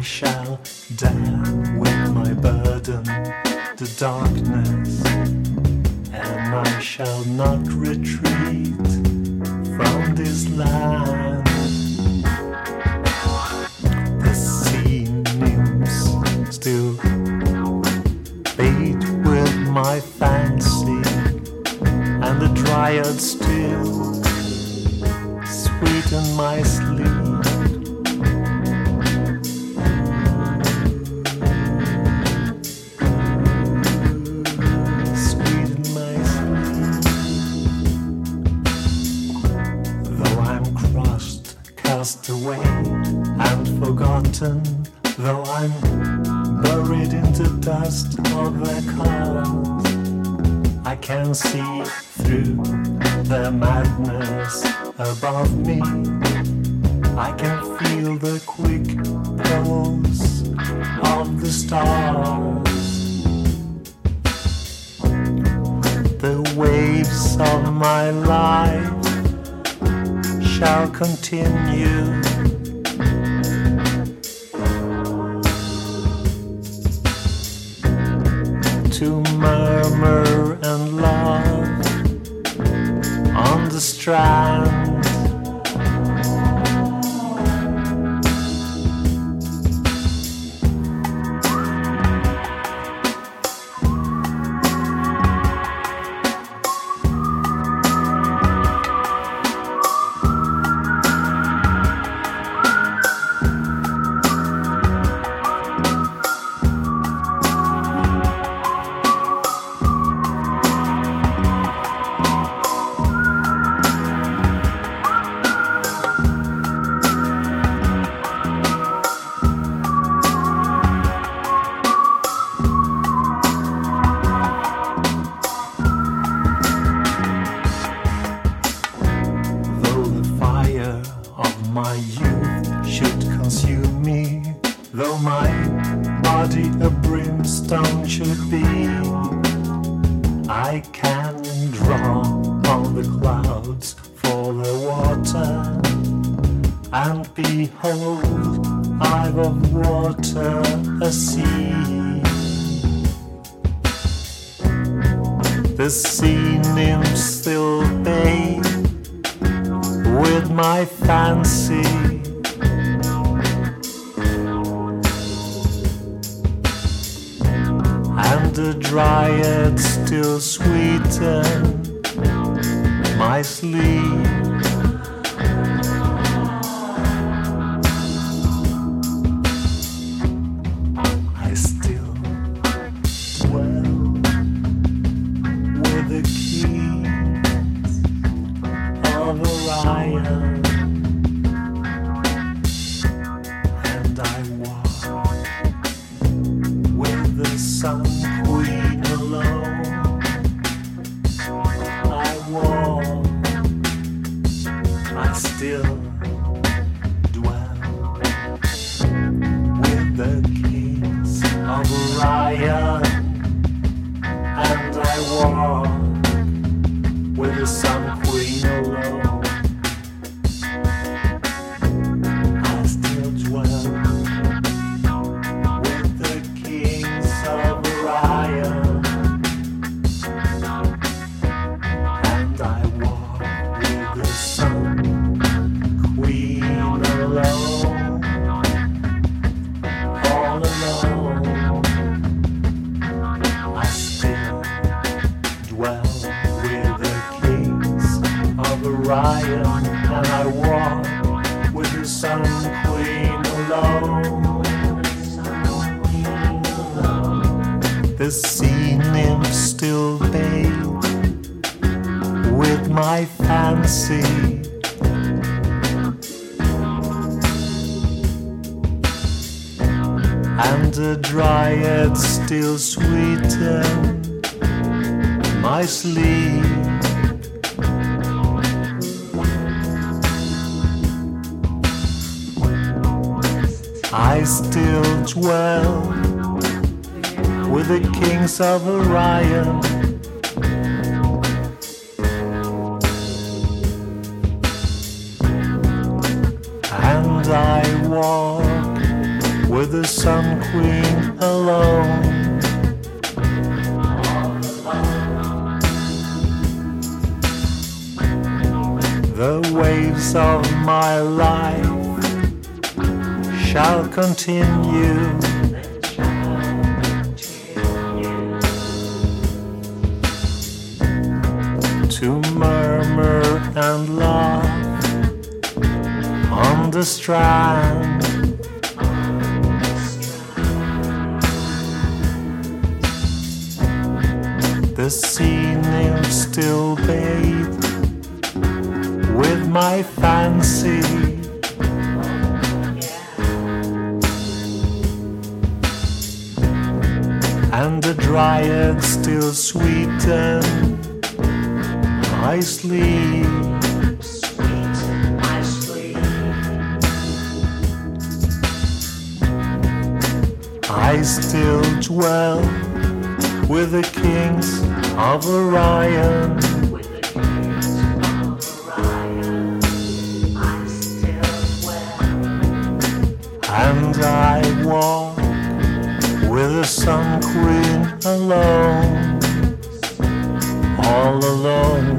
shall dare with my burden the darkness, and I shall not retreat from this land. And forgotten, though I'm buried in the dust of their cars, I can see through the madness above me. I can feel the quick pulse of the stars. The waves of my life shall continue. Murmur and love on the strand. A brimstone should be, I can draw on the clouds for the water, and behold, I've of water a sea. The sea nymphs still bathe with my fancy. The dryad still sweeten my sleep. I still dwell with the kings of Orion, I still dwell with the kings of Orion, and I walk with the Sun and I walk with the Sun Queen alone. The sea nymphs still bathe with my fancy. And the dryad still sweeten my sleep. I still dwell with the kings of Orion. And I walk with the Sun Queen alone. The waves of my life shall continue. To murmur and laugh on the strand. The sea nymphs still bathe with my fancy. Dryad still sweeten my sleep. I still dwell with the kings of Orion. Sun Queen alone, all alone.